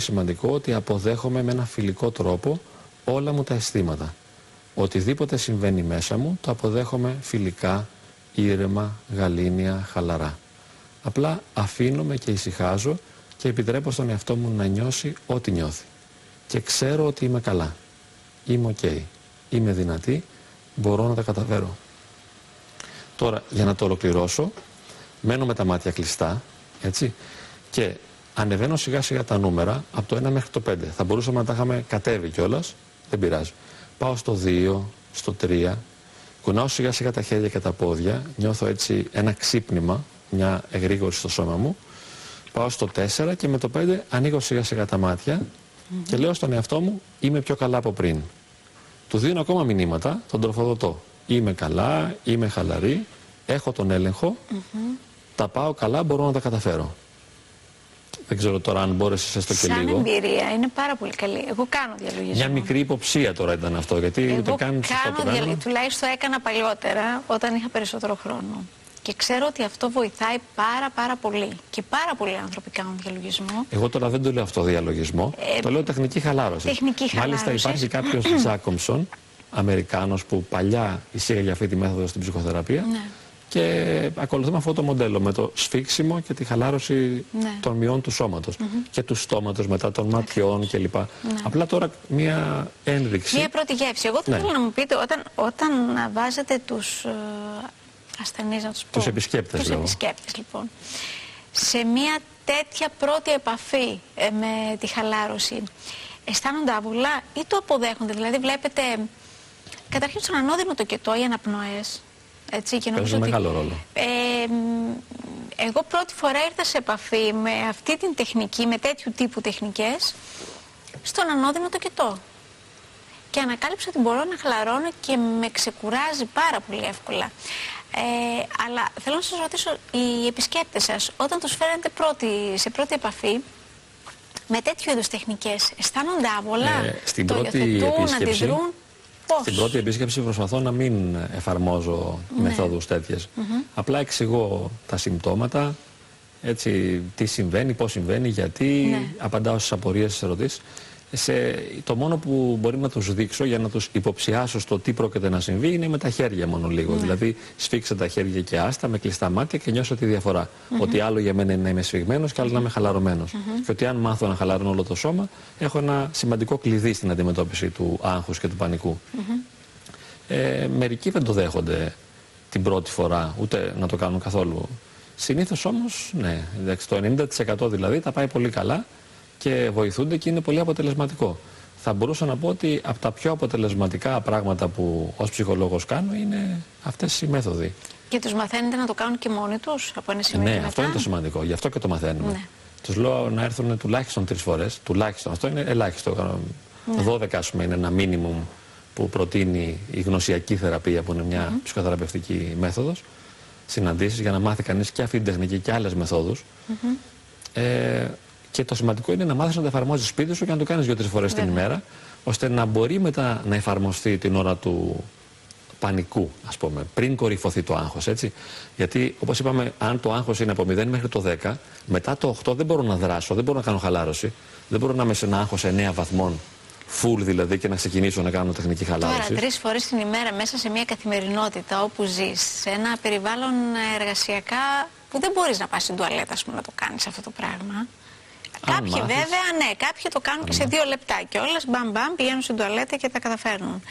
σημαντικό ότι αποδέχομαι με ένα φιλικό τρόπο όλα μου τα αισθήματα. Οτιδήποτε συμβαίνει μέσα μου το αποδέχομαι φιλικά, ήρεμα, γαλήνια, χαλαρά. Απλά αφήνομαι και ησυχάζω και επιτρέπω στον εαυτό μου να νιώσει ό,τι νιώθει. Και ξέρω ότι είμαι καλά. Είμαι οκ. Είμαι δυνατή. Μπορώ να τα καταφέρω. Τώρα, για να το ολοκληρώσω, μένω με τα μάτια κλειστά, έτσι, και ανεβαίνω σιγά σιγά τα νούμερα από το 1 μέχρι το 5. Θα μπορούσαμε να τα είχαμε κατέβει κιόλας, δεν πειράζει. Πάω στο 2, στο 3, κουνάω σιγά σιγά τα χέρια και τα πόδια, νιώθω έτσι ένα ξύπνημα, μια εγρήγορση στο σώμα μου. Πάω στο 4 και με το 5 ανοίγω σιγά σιγά τα μάτια και λέω στον εαυτό μου είμαι πιο καλά από πριν. Του δίνω ακόμα μηνύματα, τον τροφοδοτώ. Είμαι καλά, είμαι χαλαρή, έχω τον έλεγχο, τα πάω καλά, μπορώ να τα καταφέρω. Δεν ξέρω τώρα αν μπόρεσε έστω και Σαν λίγο. εμπειρία είναι πάρα πολύ καλή. Εγώ κάνω διαλογισμό. Μια μικρή υποψία τώρα ήταν αυτό, γιατί Εγώ ούτε καν σωστό κάνω το διαλογισμό. κάναμε. Τουλάχιστον έκανα παλιότερα όταν είχα περισσότερο χρόνο. Και ξέρω ότι αυτό βοηθάει πάρα πάρα πολύ. Και πάρα πολλοί άνθρωποι κάνουν διαλογισμό. Εγώ τώρα δεν το λέω αυτό διαλογισμό, Ε, το λέω τεχνική χαλάρωση. τεχνική Μάλιστα χαλάρωση. υπάρχει κάποιος Τζάκομψον, Αμερικάνος που παλιά εισήγαγε αυτή τη μέθοδο στην ψυχοθεραπεία Ναι. Και ακολουθούμε αυτό το μοντέλο με το σφίξιμο και τη χαλάρωση Ναι. των μειών του σώματος και του στόματος μετά των ματιών κλπ. Απλά τώρα μία ένδειξη. Μία πρώτη γεύση. Εγώ θα Ναι. ήθελα να μου πείτε όταν, όταν βάζετε τους ε, ασθενείς, να τους πω. Τους επισκέπτες, Τους λέω. επισκέπτες, λοιπόν. Σε μία τέτοια πρώτη επαφή ε, με τη χαλάρωση, αισθάνονται άβουλα ή το αποδέχονται; Δηλαδή βλέπετε, καταρχήν στον ανώδυνο το κετό, οι αναπνοές, έτσι, και νομίζω Παίζουν ότι... μεγάλο ρόλο. Ε, μ, εγώ πρώτη φορά ήρθα σε επαφή με αυτή την τεχνική, με τέτοιου τύπου τεχνικές, στον ανώδυνο το κετό. Και ανακάλυψα ότι μπορώ να χαλαρώνω και με ξεκουράζει πάρα πολύ εύκολα. Ε, αλλά θέλω να σας ρωτήσω, οι επισκέπτες σας, όταν τους φέρετε πρώτη, σε πρώτη επαφή, με τέτοιου είδους τεχνικές, αισθάνονται άβολα, Ε, στην το πρώτη υιοθετούν, επίσκεψη, αντιδρούν, πώς. Στην πρώτη επίσκεψη προσπαθώ να μην εφαρμόζω Ναι. μεθόδους τέτοιες. Απλά εξηγώ τα συμπτώματα, έτσι, τι συμβαίνει, πώς συμβαίνει, γιατί, Ναι. απαντάω στις απορίες, στις ερωτήσεις. Σε, το μόνο που μπορεί να τους δείξω για να τους υποψιάσω στο τι πρόκειται να συμβεί είναι με τα χέρια μόνο Ναι. λίγο. Δηλαδή σφίξε τα χέρια και άστα με κλειστά μάτια και νιώσω τη διαφορά. Ότι άλλο για μένα είναι να είμαι σφιγμένος και άλλο να είμαι χαλαρωμένος. Και ότι αν μάθω να χαλαρώνω όλο το σώμα έχω ένα σημαντικό κλειδί στην αντιμετώπιση του άγχους και του πανικού. Ε, μερικοί δεν το δέχονται την πρώτη φορά, ούτε να το κάνουν καθόλου. Συνήθως όμως, ναι, εντάξει, το 90% δηλαδή τα πάει πολύ καλά και βοηθούνται και είναι πολύ αποτελεσματικό. Θα μπορούσα να πω ότι από τα πιο αποτελεσματικά πράγματα που ως ψυχολόγος κάνω είναι αυτές οι μέθοδοι. Και τους μαθαίνετε να το κάνουν και μόνοι τους, από ένα σημείο Ναι, και μετά. αυτό είναι το σημαντικό. Γι' αυτό και το μαθαίνουμε. Ναι. Τους λέω να έρθουν τουλάχιστον τρεις φορές. Τουλάχιστον. Αυτό είναι ελάχιστο. 12 ας πούμε, είναι ένα μίνιμουμ που προτείνει η γνωσιακή θεραπεία, που είναι μια ψυχοθεραπευτική μέθοδος. Συναντήσεις για να μάθει κανείς και αυτή την τεχνική και άλλες μεθόδους. Ε, και το σημαντικό είναι να μάθεις να τα εφαρμόζεις σπίτι σου και να το κάνεις δύο-τρεις φορές την Βέβαια. ημέρα, ώστε να μπορεί μετά να εφαρμοστεί την ώρα του πανικού, ας πούμε, πριν κορυφωθεί το άγχος, έτσι. Γιατί, όπως είπαμε, αν το άγχος είναι από 0 μέχρι το 10, μετά το 8 δεν μπορώ να δράσω, δεν μπορώ να κάνω χαλάρωση, δεν μπορώ να είμαι σε ένα άγχος 9 βαθμών, full δηλαδή, και να ξεκινήσω να κάνω τεχνική χαλάρωση. Τώρα, τρεις φορές την ημέρα μέσα σε μια καθημερινότητα όπου ζεις, σε ένα περιβάλλον εργασιακά που δεν μπορείς να πας στην τουαλέτα, ας πούμε, να το κάνεις αυτό το πράγμα. Κάποιοι μάθεις. βέβαια, ναι, κάποιοι το κάνουν και σε δύο λεπτά και όλες μπαμ μπαμ πηγαίνουν στην τουαλέτα και τα καταφέρνουν.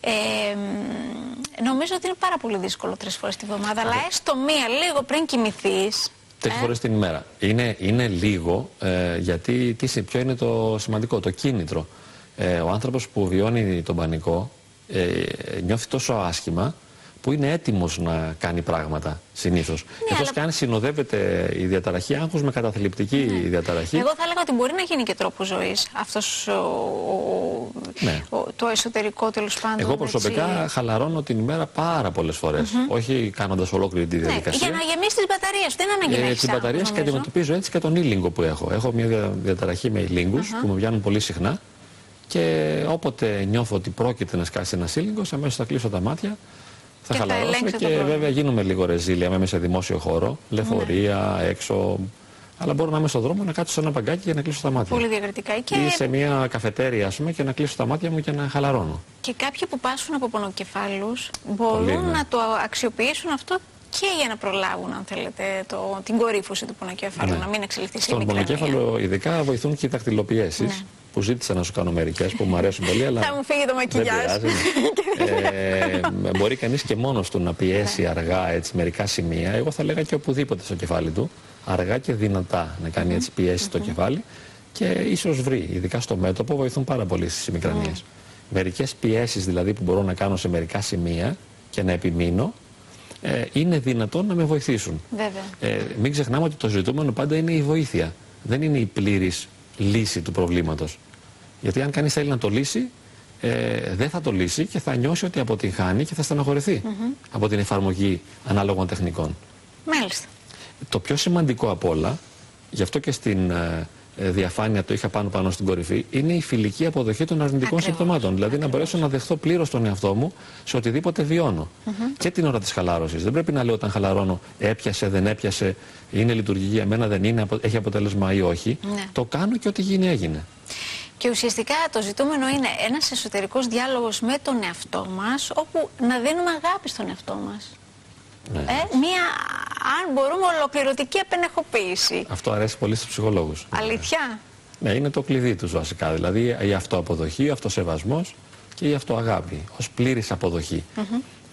Ε, μ, νομίζω ότι είναι πάρα πολύ δύσκολο τρεις φορές τη βδομάδα, αλλά έστω μία λίγο πριν κοιμηθείς. Τρεις φορές την ημέρα. Είναι, είναι λίγο, ε, γιατί τι, συ- ποιο είναι το σημαντικό, το κίνητρο. Ε, ο άνθρωπος που βιώνει τον πανικό ε, νιώθει τόσο άσχημα που είναι έτοιμος να κάνει πράγματα συνήθως. Εκτός αλλά- και αν συνοδεύεται η διαταραχή άγχους με καταθλιπτική διαταραχή. Εγώ θα έλεγα ότι μπορεί να γίνει και τρόπο ζωής αυτός ο, ο- Ναι. ο- το εσωτερικό τέλος πάντων. Εγώ προσωπικά έτσι. χαλαρώνω την ημέρα πάρα πολλές φορές. Όχι κάνοντας ολόκληρη τη Ναι, διαδικασία. για να γεμίσει τις μπαταρίες, δεν είναι ανάγκη να Ε, έχεις την άγχος, μπαταρία και νομίζω. αντιμετωπίζω έτσι και τον ήλιγκο που έχω. Έχω μια δια- διαταραχή με ήλιγκους που με βγαίνουν πολύ συχνά και όποτε νιώθω ότι πρόκειται να σκάσει ένας ήλιγκος, αμέσως θα κλείσω τα μάτια, θα Και θα χαλαρώσω ελέγξετε το και πρόβλημα. βέβαια γίνομαι λίγο ρεζίλια. Είμαι σε δημόσιο χώρο, λεωφορεία, έξω, Αλλά μπορώ να είμαι στον δρόμο να κάτσω σε ένα παγκάκι και να κλείσω τα μάτια. Πολύ διακριτικά. Και... Ή σε μια καφετέρια, ας πούμε, και να κλείσω τα μάτια μου και να χαλαρώνω. Και κάποιοι που πάσουν από πονοκεφάλους μπορούν ναι. να το αξιοποιήσουν αυτό και για να προλάβουν, αν θέλετε, το, την κορύφωση του πονοκέφαλου, Ναι. να μην εξελιχθεί σε Στον μικρανία. πονοκέφαλο, ειδικά βοηθούν και οι δακτυλοποιήσεις Ναι. Που ζήτησα να σου κάνω μερικές που μου αρέσουν πολύ. Αλλά Θα μου φύγει το δεν μακιγιάζ. πειράζει. ε, μπορεί κανείς και μόνος του να πιέσει Ναι. αργά έτσι, μερικά σημεία. Εγώ θα λέγα και οπουδήποτε στο κεφάλι του. Αργά και δυνατά να κάνει έτσι πιέσει το κεφάλι και ίσως βρει. Ειδικά στο μέτωπο βοηθούν πάρα πολύ στις μικρανίε. Ναι. Μερικές πιέσεις δηλαδή που μπορώ να κάνω σε μερικά σημεία και να επιμείνω. Ε, είναι δυνατόν να με βοηθήσουν. Βέβαια. Ε, μην ξεχνάμε ότι το ζητούμενο πάντα είναι η βοήθεια. Δεν είναι η πλήρης λύση του προβλήματος. Γιατί αν κανείς θέλει να το λύσει, ε, δεν θα το λύσει και θα νιώσει ότι αποτυγχάνει και θα στεναχωρηθει από την εφαρμογή ανάλογων τεχνικών. Μάλιστα. Το πιο σημαντικό απ' όλα, γι' αυτό και στην ε, ε, διαφάνεια το είχα πάνω πάνω στην κορυφή, είναι η φιλική αποδοχή των αρνητικών Ακριβώς. συμπτωμάτων. Δηλαδή να μπορέσω να δεχθώ πλήρως τον εαυτό μου σε οτιδήποτε βιώνω. Και την ώρα της χαλάρωσης. Δεν πρέπει να λέω όταν χαλαρώνω έπιασε, δεν έπιασε, είναι λειτουργική, εμένα δεν είναι, απο- έχει αποτέλεσμα ή όχι. Ναι. Το κάνω και ό,τι γίνει έγινε. Και ουσιαστικά το ζητούμενο είναι ένας εσωτερικός διάλογος με τον εαυτό μας, όπου να δίνουμε αγάπη στον εαυτό μας. Ναι. Ε, μία, αν μπορούμε, ολοκληρωτική απενεχοποίηση. Αυτό αρέσει πολύ στους ψυχολόγους. Αλήθεια; Ναι, είναι το κλειδί τους βασικά. Δηλαδή η αυτοαποδοχή, ο αυτοσεβασμός και η αυτοαγάπη ως πλήρης αποδοχή.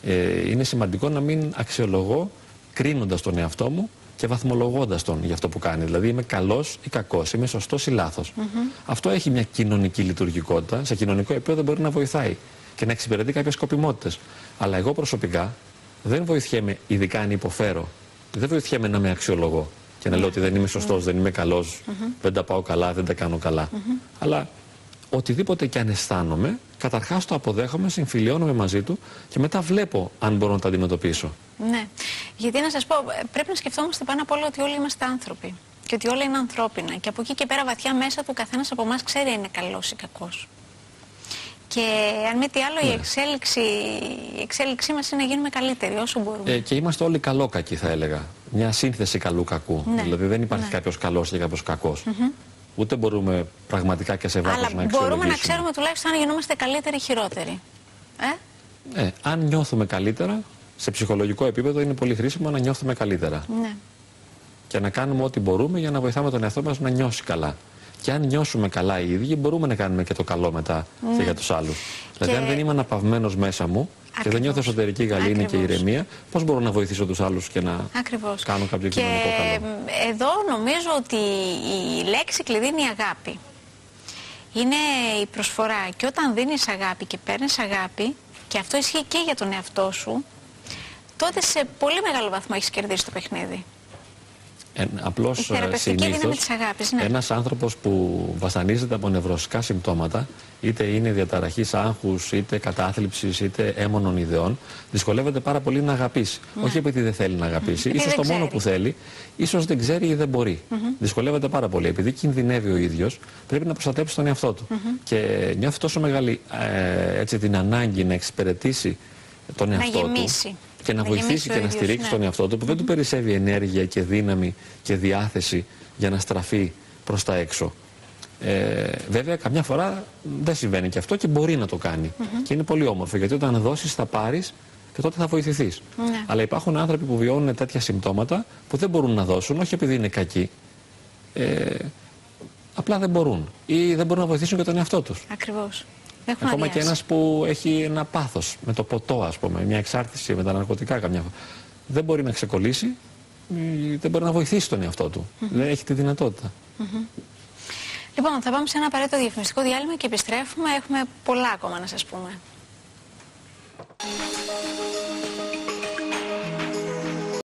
Ε, είναι σημαντικό να μην αξιολογώ κρίνοντας τον εαυτό μου και βαθμολογώντας τον για αυτό που κάνει. Δηλαδή είμαι καλός ή κακός, είμαι σωστός ή λάθος. Αυτό έχει μια κοινωνική λειτουργικότητα. Σε κοινωνικό επίπεδο μπορεί να βοηθάει και να εξυπηρετεί κάποιες σκοπιμότητες. Αλλά εγώ προσωπικά δεν βοηθιέμαι, ειδικά αν υποφέρω, δεν βοηθιέμαι να με αξιολογώ και να λέω ότι δεν είμαι σωστός, δεν είμαι καλός, δεν τα πάω καλά, δεν τα κάνω καλά. Αλλά οτιδήποτε και αν αισθάνομαι, καταρχάς το αποδέχομαι, συμφιλιώνομαι μαζί του και μετά βλέπω αν μπορώ να τα αντιμετωπίσω. Ναι. Γιατί να σας πω, ε, πρέπει να σκεφτόμαστε πάνω απ' όλα ότι όλοι είμαστε άνθρωποι. Και ότι όλα είναι ανθρώπινα. Και από εκεί και πέρα βαθιά μέσα του καθένας από εμάς ξέρει αν είναι καλός ή κακός. Και αν μη τι άλλο, η, εξέλιξη, η εξέλιξή μας είναι να γίνουμε καλύτεροι όσο μπορούμε. Ε, και είμαστε όλοι καλό-κακοί, θα έλεγα. Μια σύνθεση καλού-κακού. Ναι. Δηλαδή δεν υπάρχει Ναι. κάποιος καλός και κάποιος κακός. Ούτε μπορούμε πραγματικά και σε βάθος Αλλά να μπορούμε αξιολογήσουμε. να ξέρουμε τουλάχιστον αν γινόμαστε καλύτεροι ή χειρότεροι. Ε; Ε, αν νιώθουμε καλύτερα, σε ψυχολογικό επίπεδο είναι πολύ χρήσιμο να νιώθουμε καλύτερα. Ναι. και να κάνουμε ό,τι μπορούμε για να βοηθάμε τον εαυτό μας να νιώσει καλά. Και αν νιώσουμε καλά οι ίδιοι, μπορούμε να κάνουμε και το καλό μετά και για τους άλλους. Δηλαδή, αν δεν είμαι αναπαυμένος μέσα μου και δεν Ακριβώς. νιώθω εσωτερική γαλήνη και Ακριβώς. ηρεμία, πώς μπορώ να βοηθήσω τους άλλους και να Ακριβώς. κάνω κάποιο και κοινωνικό καλό; ε, εδώ νομίζω ότι η λέξη κλειδί είναι η αγάπη. Είναι η προσφορά. Και όταν δίνεις αγάπη και παίρνεις αγάπη, και αυτό ισχύει και για τον εαυτό σου, τότε σε πολύ μεγάλο βαθμό έχεις κερδίσει το παιχνίδι. Ε, απλώς Η θεραπευτική συνήθως δύναμη της αγάπης, ναι. ένας άνθρωπος που βασανίζεται από νευρωσικά συμπτώματα είτε είναι διαταραχής άγχους, είτε κατάθλιψης, είτε έμονων ιδεών δυσκολεύεται πάρα πολύ να αγαπήσει. Όχι επειδή δεν θέλει να αγαπήσει, Επειδή ίσως δεν το μόνο ξέρει. που θέλει, ίσως δεν ξέρει ή δεν μπορεί. Δυσκολεύεται πάρα πολύ. Επειδή κινδυνεύει ο ίδιος, πρέπει να προστατέψει τον εαυτό του. Και νιώθει τόσο μεγάλη ε, έτσι, την ανάγκη να εξυπηρετήσει τον Να εαυτό του γεμίσει. Και να, Να βοηθήσει γεμίσει ο και να ίδιος, στηρίξει ναι. τον εαυτό του που δεν του περισσεύει ενέργεια και δύναμη και διάθεση για να στραφεί προς τα έξω. Ε, βέβαια καμιά φορά δεν συμβαίνει και αυτό και μπορεί να το κάνει. Και είναι πολύ όμορφο γιατί όταν δώσεις θα πάρεις και τότε θα βοηθηθείς. Ναι. Αλλά υπάρχουν άνθρωποι που βιώνουν τέτοια συμπτώματα που δεν μπορούν να δώσουν, όχι επειδή είναι κακοί. Ε, απλά δεν μπορούν ή δεν μπορούν να βοηθήσουν και τον εαυτό τους. Ακριβώς. Έχουν Ακόμα και αδειάσει. ένας που έχει ένα πάθος με το ποτό, ας πούμε, μια εξάρτηση με τα ναρκωτικά καμιά φορά. Δεν μπορεί να ξεκολλήσει, ε, δεν μπορεί να βοηθήσει τον εαυτό του. Δεν έχει τη δυνατότητα. Λοιπόν, θα πάμε σε ένα απαραίτητο διαφημιστικό διάλειμμα και επιστρέφουμε. Έχουμε πολλά ακόμα να σας πούμε.